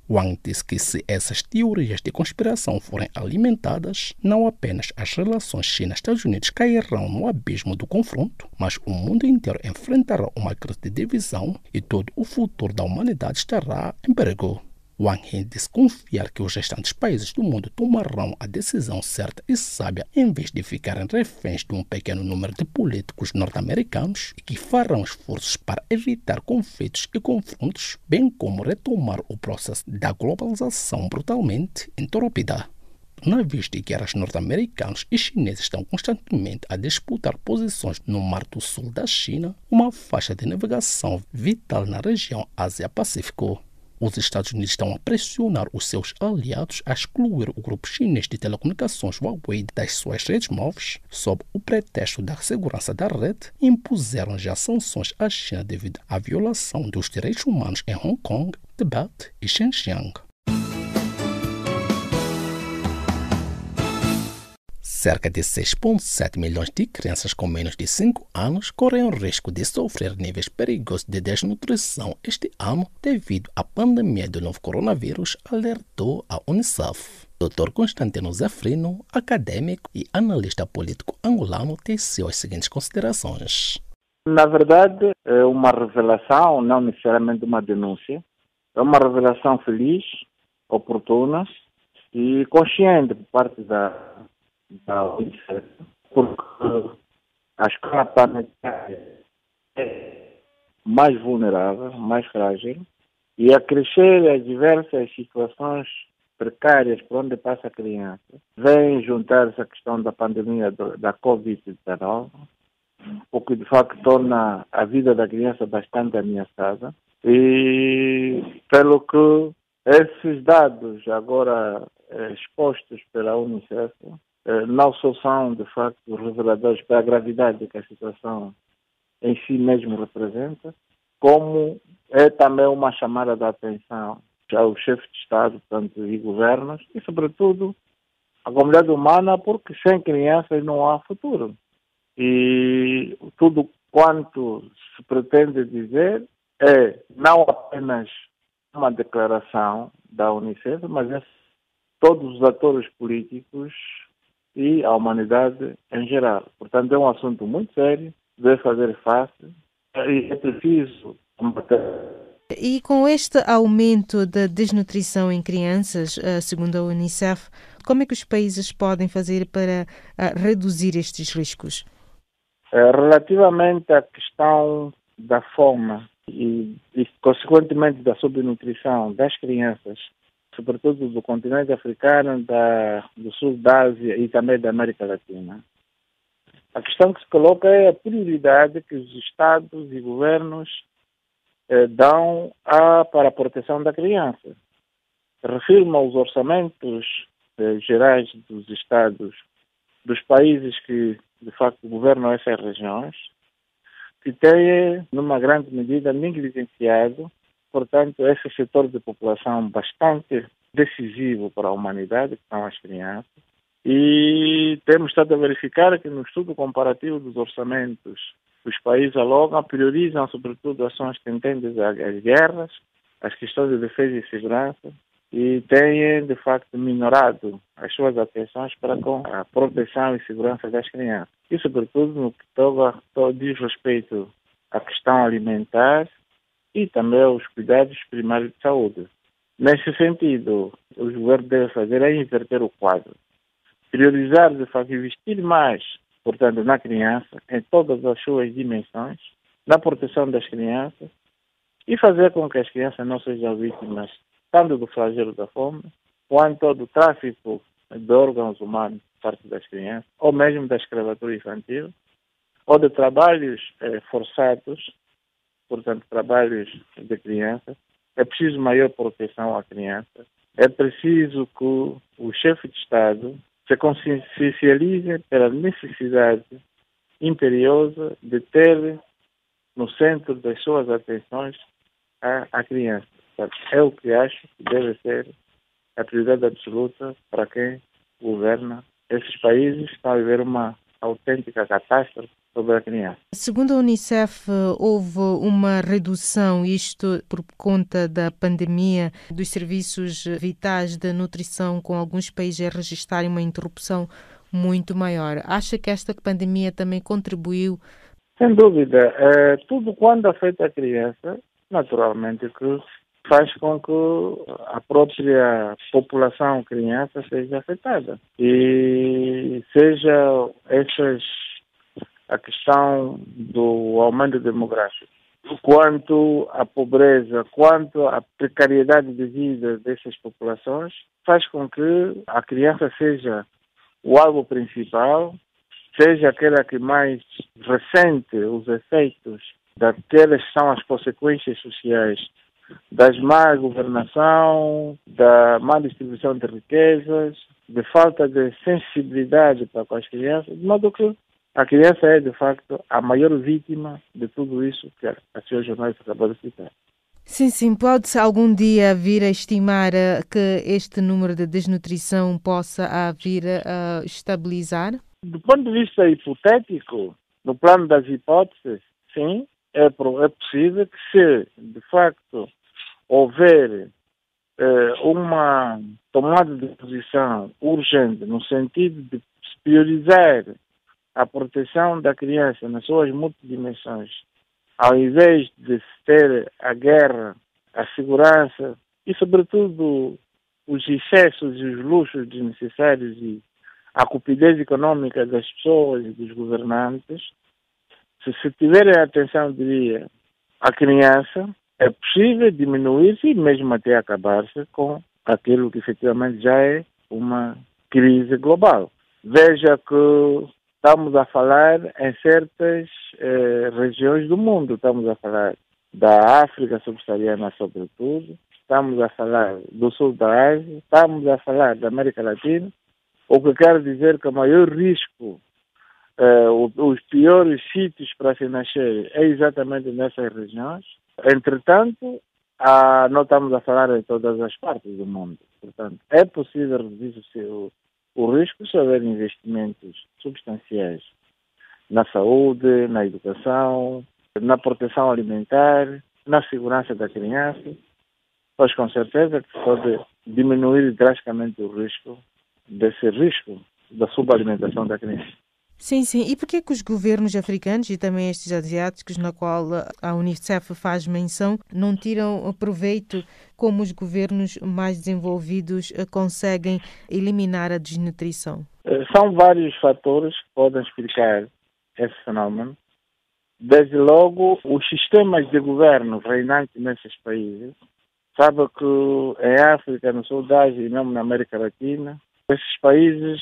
Wang disse que se essas teorias de conspiração forem alimentadas, não apenas as relações China-Estados Unidos cairão no abismo do confronto, mas o mundo inteiro enfrentará uma crise de divisão e todo o futuro da humanidade estará em perigo. Wang Yi disse confiar que os restantes países do mundo tomarão a decisão certa e sábia em vez de ficarem reféns de um pequeno número de políticos norte-americanos e que farão esforços para evitar conflitos e confrontos, bem como retomar o processo da globalização brutalmente interrompida. Na vista de guerras norte-americanos e chineses estão constantemente a disputar posições no Mar do Sul da China, uma faixa de navegação vital na região Ásia-Pacífico. Os Estados Unidos estão a pressionar os seus aliados a excluir o grupo chinês de telecomunicações Huawei das suas redes móveis, sob o pretexto da segurança da rede, impuseram já sanções à China devido à violação dos direitos humanos em Hong Kong, Tibete e Xinjiang. Cerca de 6,7 milhões de crianças com menos de 5 anos correm o risco de sofrer níveis perigosos de desnutrição este ano devido à pandemia do novo coronavírus, alertou a Unicef. Dr. Constantino Zafrino, acadêmico e analista político angolano, teceu as seguintes considerações. Na verdade, é uma revelação, não necessariamente uma denúncia. É uma revelação feliz, oportuna e consciente por parte da, da porque a escala planetária é mais vulnerável, mais frágil, e a crescer as diversas situações precárias por onde passa a criança, vem juntar-se a questão da pandemia do, da Covid-19, o que de facto torna a vida da criança bastante ameaçada. E pelo que esses dados agora eh, expostos pela Unicef não só são de facto reveladores para a gravidade que a situação em si mesmo representa, como é também uma chamada de atenção ao chefe de Estado portanto, e governos e, sobretudo, à comunidade humana, porque sem crianças não há futuro. E tudo quanto se pretende dizer é não apenas uma declaração da Unicef, mas é todos os atores políticos e a humanidade em geral. Portanto, é um assunto muito sério, deve fazer face e é preciso combater. E com este aumento da desnutrição em crianças, eh, segundo a Unicef, como é que os países podem fazer para eh, reduzir estes riscos? Eh, relativamente à questão da fome e, e, consequentemente, da subnutrição das crianças, sobretudo do continente africano, da, do sul da Ásia e também da América Latina, a questão que se coloca é a prioridade que os Estados e governos eh, dão a, para a proteção da criança. Refirma os orçamentos eh, gerais dos Estados, dos países que de facto governam essas regiões, que têm, numa grande medida, negligenciado, portanto, esse setor de população bastante decisivo para a humanidade, que são as crianças. E temos estado a verificar que no estudo comparativo dos orçamentos, os países alogam, priorizam sobretudo ações tendentes às guerras, as questões de defesa e segurança, e têm, de facto, minorado as suas atenções para com a proteção e segurança das crianças. E, sobretudo, no que toca, diz respeito à questão alimentar e também aos cuidados primários de saúde. Nesse sentido, o governo deve fazer é inverter o quadro. Priorizar, de facto, investir mais, portanto, na criança, em todas as suas dimensões, na proteção das crianças e fazer com que as crianças não sejam vítimas tanto do flagelo da fome, quanto do tráfico de órgãos humanos por parte das crianças, ou mesmo da escravatura infantil, ou de trabalhos eh, forçados, portanto, trabalhos de crianças. É preciso maior proteção à criança. É preciso que o chefe de Estado se consciencialize pela necessidade imperiosa de ter no centro das suas atenções a, a criança. É o que acho que deve ser a prioridade absoluta para quem governa esses países estão a viver uma autêntica catástrofe sobre a criança. Segundo a Unicef, houve uma redução, isto por conta da pandemia, dos serviços vitais da nutrição, com alguns países a registrarem uma interrupção muito maior. Acha que esta pandemia também contribuiu? Sem dúvida. É, tudo quando afeta a criança, naturalmente que faz com que a própria população criança seja afetada. E seja essas a questão do aumento demográfico, quanto à pobreza, quanto à precariedade de vida dessas populações, faz com que a criança seja o alvo principal, seja aquela que mais ressente os efeitos daquelas que são as consequências sociais das má governação, da má distribuição de riquezas, de falta de sensibilidade para com as crianças, de modo que a criança é, de facto, a maior vítima de tudo isso que a senhora jornalista acabou de citar. Sim, sim. Pode-se algum dia vir a estimar uh, que este número de desnutrição possa vir a estabilizar? Do ponto de vista hipotético, no plano das hipóteses, sim, é, é possível que se, de facto, houver eh, uma tomada de posição urgente no sentido de priorizar a proteção da criança nas suas multidimensões, ao invés de ter a guerra, a segurança e, sobretudo, os excessos e os luxos desnecessários e a cupidez econômica das pessoas e dos governantes, se se tiverem atenção, diria, à criança, é possível diminuir-se e mesmo até acabar-se com aquilo que efetivamente já é uma crise global. Veja que estamos a falar em certas eh, regiões do mundo, estamos a falar da África subsaariana sobretudo, estamos a falar do sul da Ásia, estamos a falar da América Latina, o que quer dizer que o maior risco, eh, os piores sítios para se nascer é exatamente nessas regiões. Entretanto, ah, não estamos a falar em todas as partes do mundo. Portanto, é possível reduzir o, o risco se houver investimentos substanciais na saúde, na educação, na proteção alimentar, na segurança da criança, pois com certeza que pode diminuir drasticamente o risco desse risco da subalimentação da criança. Sim, sim. E por que que os governos africanos e também estes asiáticos, na qual a Unicef faz menção, não tiram proveito como os governos mais desenvolvidos eh, conseguem eliminar a desnutrição? Eh, são vários fatores que podem explicar esse fenómeno. Desde logo, os sistemas de governo reinantes nesses países. Sabe que em África, no Sul da Ásia e mesmo na América Latina, esses países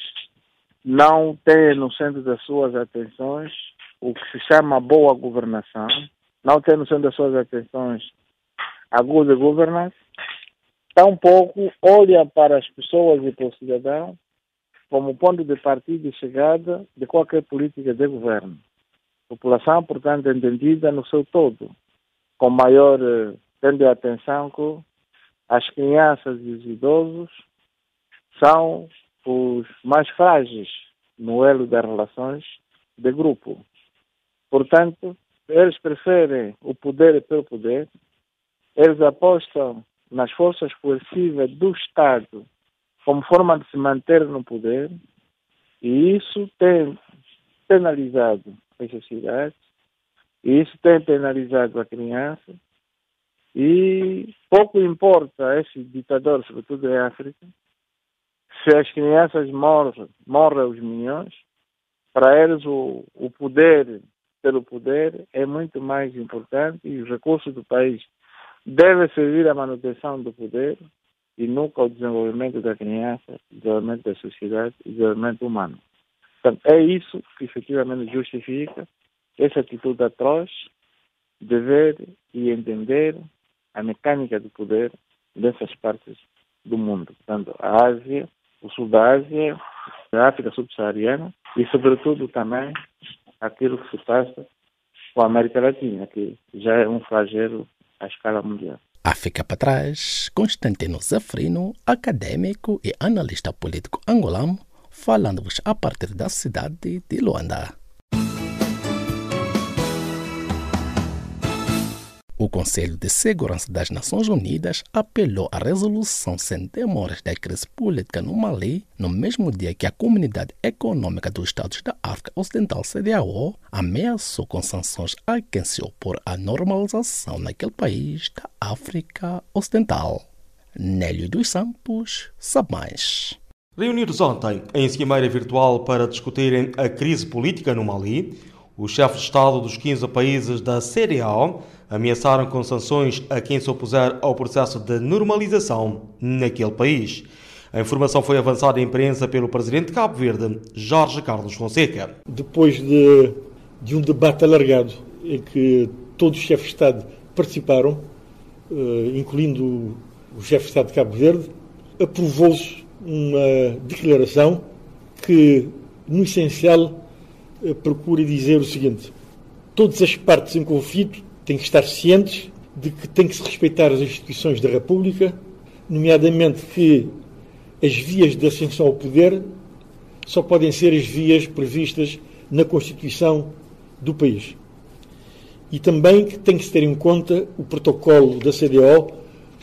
não têm no centro das suas atenções o que se chama boa governação, não têm no centro das suas atenções a good governance, tampouco olha para as pessoas e para o cidadão como ponto de partida e chegada de qualquer política de governo. População, portanto, entendida no seu todo, com maior, eh, tendo atenção que as crianças e os idosos são os mais frágeis no elo das relações de grupo. Portanto, eles preferem o poder pelo poder, eles apostam nas forças coercivas do Estado como forma de se manter no poder, e isso tem penalizado as sociedades, e isso tem penalizado a criança, e pouco importa esse ditador, sobretudo em África, se as crianças morrem, morrem os milhões, para eles o, o poder pelo poder é muito mais importante e os recursos do país devem servir à manutenção do poder e nunca ao desenvolvimento da criança, desenvolvimento da sociedade e desenvolvimento humano. Portanto, é isso que efetivamente justifica essa atitude atroz de ver e entender a mecânica do poder dessas partes do mundo. Portanto, a Ásia o sul da Ásia, a África subsaariana e, sobretudo, também aquilo que se passa com a América Latina, que já é um flagelo à escala mundial. África para trás, Constantino Zafrino, acadêmico e analista político angolano, falando-vos a partir da cidade de Luanda. O Conselho de Segurança das Nações Unidas apelou à resolução sem demoras da crise política no Mali, no mesmo dia que a Comunidade Econômica dos Estados da África Ocidental, CDAO, ameaçou com sanções a quem se opor à normalização naquele país da África Ocidental. Nélio dos Santos sabe mais. Reunidos ontem em cimeira virtual para discutirem a crise política no Mali, os chefes de Estado dos 15 países da CDAO ameaçaram com sanções a quem se opuser ao processo de normalização naquele país. A informação foi avançada à imprensa pelo presidente de Cabo Verde, Jorge Carlos Fonseca. Depois de, de um debate alargado em que todos os chefes de Estado participaram, uh, incluindo o chefe de Estado de Cabo Verde, aprovou-se uma declaração que, no essencial, procura dizer o seguinte: todas as partes em conflito têm que estar cientes de que tem que se respeitar as instituições da República, nomeadamente que as vias de ascensão ao poder só podem ser as vias previstas na Constituição do país. E também que tem que se ter em conta o protocolo da CDO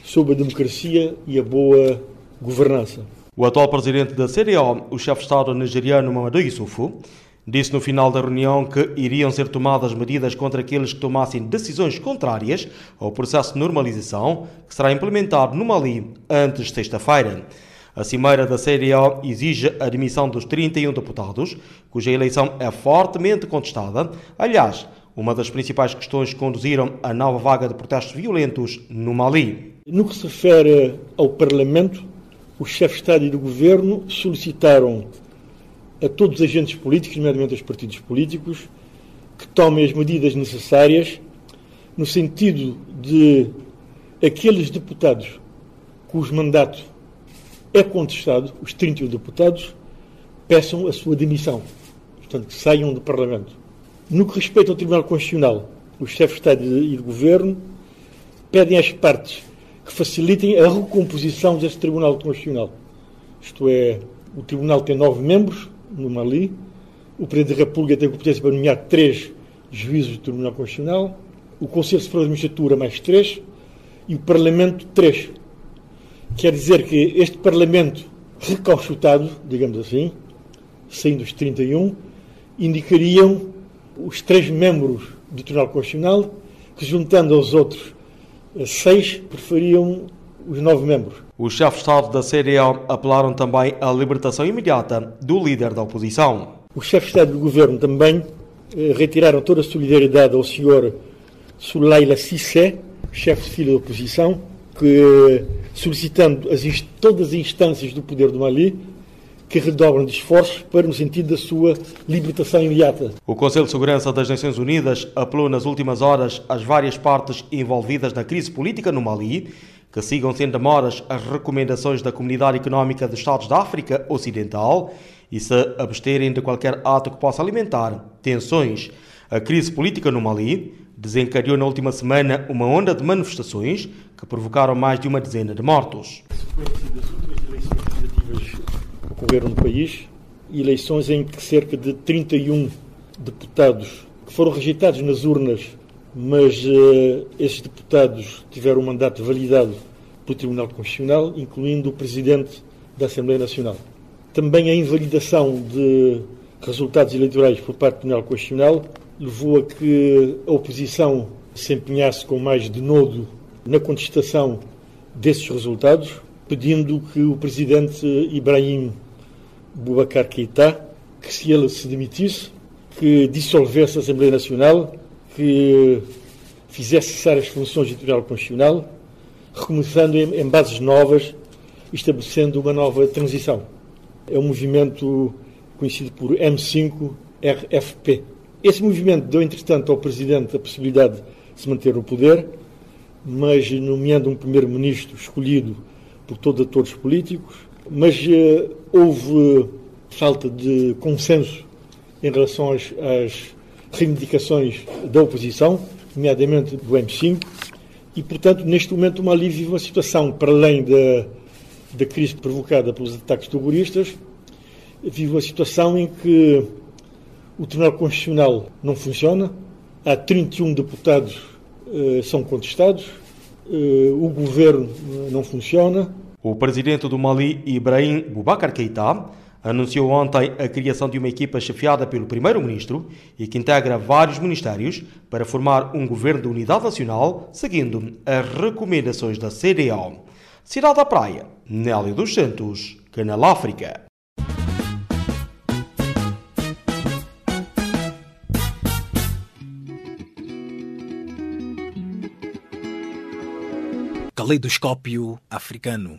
sobre a democracia e a boa governança. O atual presidente da CDO, o chefe de Estado nigeriano Mamadou Yusufu, disse no final da reunião que iriam ser tomadas medidas contra aqueles que tomassem decisões contrárias ao processo de normalização que será implementado no Mali antes de sexta-feira. A cimeira da CDO exige a admissão dos 31 deputados, cuja eleição é fortemente contestada. Aliás, uma das principais questões que conduziram a nova vaga de protestos violentos no Mali. No que se refere ao Parlamento, os chefes de Estado e do Governo solicitaram a todos os agentes políticos, nomeadamente aos partidos políticos, que tomem as medidas necessárias no sentido de aqueles deputados cujo mandato é contestado, os 31 deputados, peçam a sua demissão. Portanto, que saiam do Parlamento. No que respeita ao Tribunal Constitucional, os chefes de Estado e de Governo pedem às partes que facilitem a recomposição desse Tribunal Constitucional. Isto é, o Tribunal tem nove membros no Mali, o Presidente da República tem competência para nomear três juízes do Tribunal Constitucional, o Conselho Superior de Magistratura mais três e o Parlamento três. Quer dizer que este Parlamento recauchutado, digamos assim, saindo dos 31, indicariam os três membros do Tribunal Constitucional, que juntando aos outros seis, preferiam os nove membros. Os chefes de Estado da CDO apelaram também à libertação imediata do líder da oposição. Os chefes de Estado do Governo também eh, retiraram toda a solidariedade ao senhor Sulaila Sissé, chefe de fila da oposição, que, solicitando as, todas as instâncias do poder do Mali que redobram de esforços para no sentido da sua libertação imediata. O Conselho de Segurança das Nações Unidas apelou nas últimas horas às várias partes envolvidas na crise política no Mali que sigam sem demoras as recomendações da Comunidade Económica dos Estados da África Ocidental e se absterem de qualquer ato que possa alimentar tensões. A crise política no Mali desencadeou na última semana uma onda de manifestações que provocaram mais de uma dezena de mortos ocorreram no país, eleições em que cerca de 31 deputados que foram rejeitados nas urnas, mas uh, esses deputados tiveram um mandato validado pelo Tribunal Constitucional, incluindo o Presidente da Assembleia Nacional. Também a invalidação de resultados eleitorais por parte do Tribunal Constitucional levou a que a oposição se empenhasse com mais denodo na contestação desses resultados, pedindo que o presidente Ibrahim Boubacar Keïta que se ele se demitisse, que dissolvesse a Assembleia Nacional, que fizesse cessar as funções do Tribunal Constitucional, recomeçando em, em bases novas, estabelecendo uma nova transição. É um movimento conhecido por M5-RFP. Esse movimento deu, entretanto, ao Presidente a possibilidade de se manter no poder, mas nomeando um Primeiro-Ministro escolhido por todos os atores políticos, mas uh, houve falta de consenso em relação às, às, reivindicações da oposição, nomeadamente do M5, e, portanto, neste momento o Mali vive uma situação, para além da, da crise provocada pelos ataques terroristas, vive uma situação em que o Tribunal Constitucional não funciona, há 31 deputados uh, são contestados, uh, o governo não funciona, o presidente do Mali, Ibrahim Boubacar Keïta, anunciou ontem a criação de uma equipa chefiada pelo primeiro-ministro e que integra vários ministérios para formar um governo de unidade nacional, seguindo as recomendações da CDAO. Cidade da Praia, Nélio dos Santos, Canal África. Caleidoscópio africano.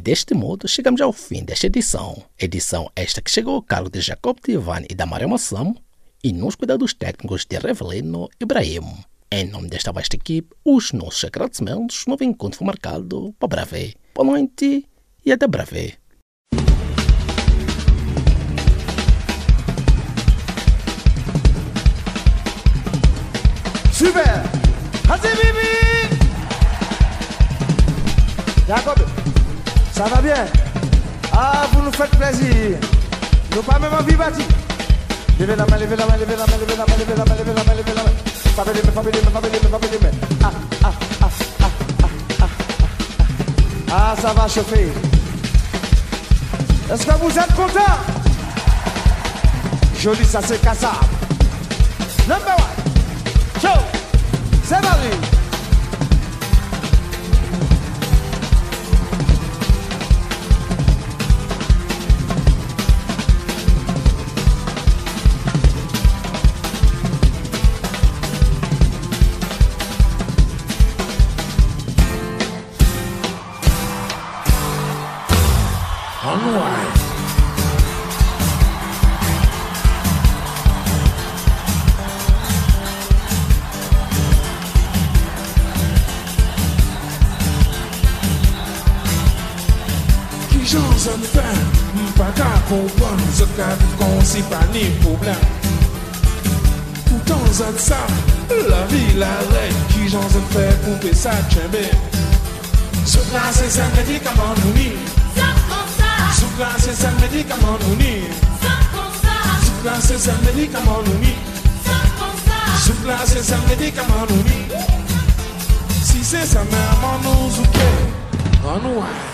E deste modo chegamos ao fim desta edição. Edição esta que chegou ao cargo de Jacob Tivan e da Maria Massamo e nos cuidados técnicos de Revelino Ibrahim. Em nome desta vasta equipe, os nossos agradecimentos. Novo encontro foi marcado para breve. Boa noite e até breve. Super Jacob, ça va bien Ah, vous nous faites plaisir. Nous pas même envie bâti. Levez la main, levez la main, levez la main, levez la main, levez la main, levez la main, levez la main. Fabez les mains, fabez les mains, fabez les mains, fabez les mains. Ah, ah, ah, ah, ah, ah, ah. Ah, ça va chauffer. Est-ce que vous êtes contents Joli, ça c'est cassable. Number one. Show. C'est parti. Ka vi kon si pa ni problem Toutan zan sa, la vi la rey Ki jan zan fè pou pe sa tchembe Zot la se zan medikaman nou ni. Zot la se medikaman nou ni. Zot la se medikaman nou ni. Zot la se medikaman nou ni. Si se sa mè man nou zouke Anouay Ni